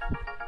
you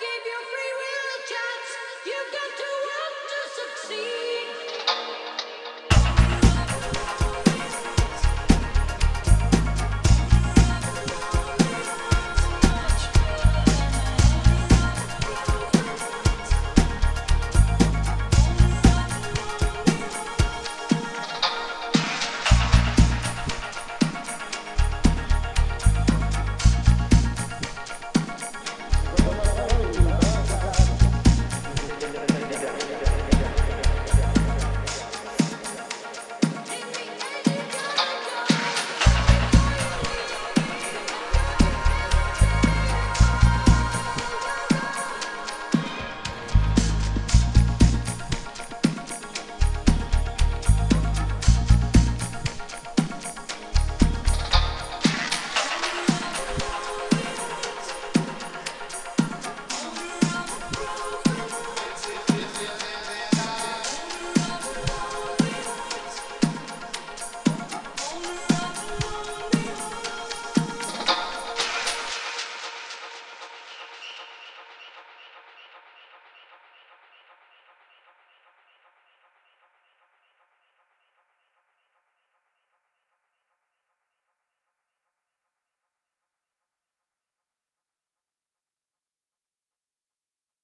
give you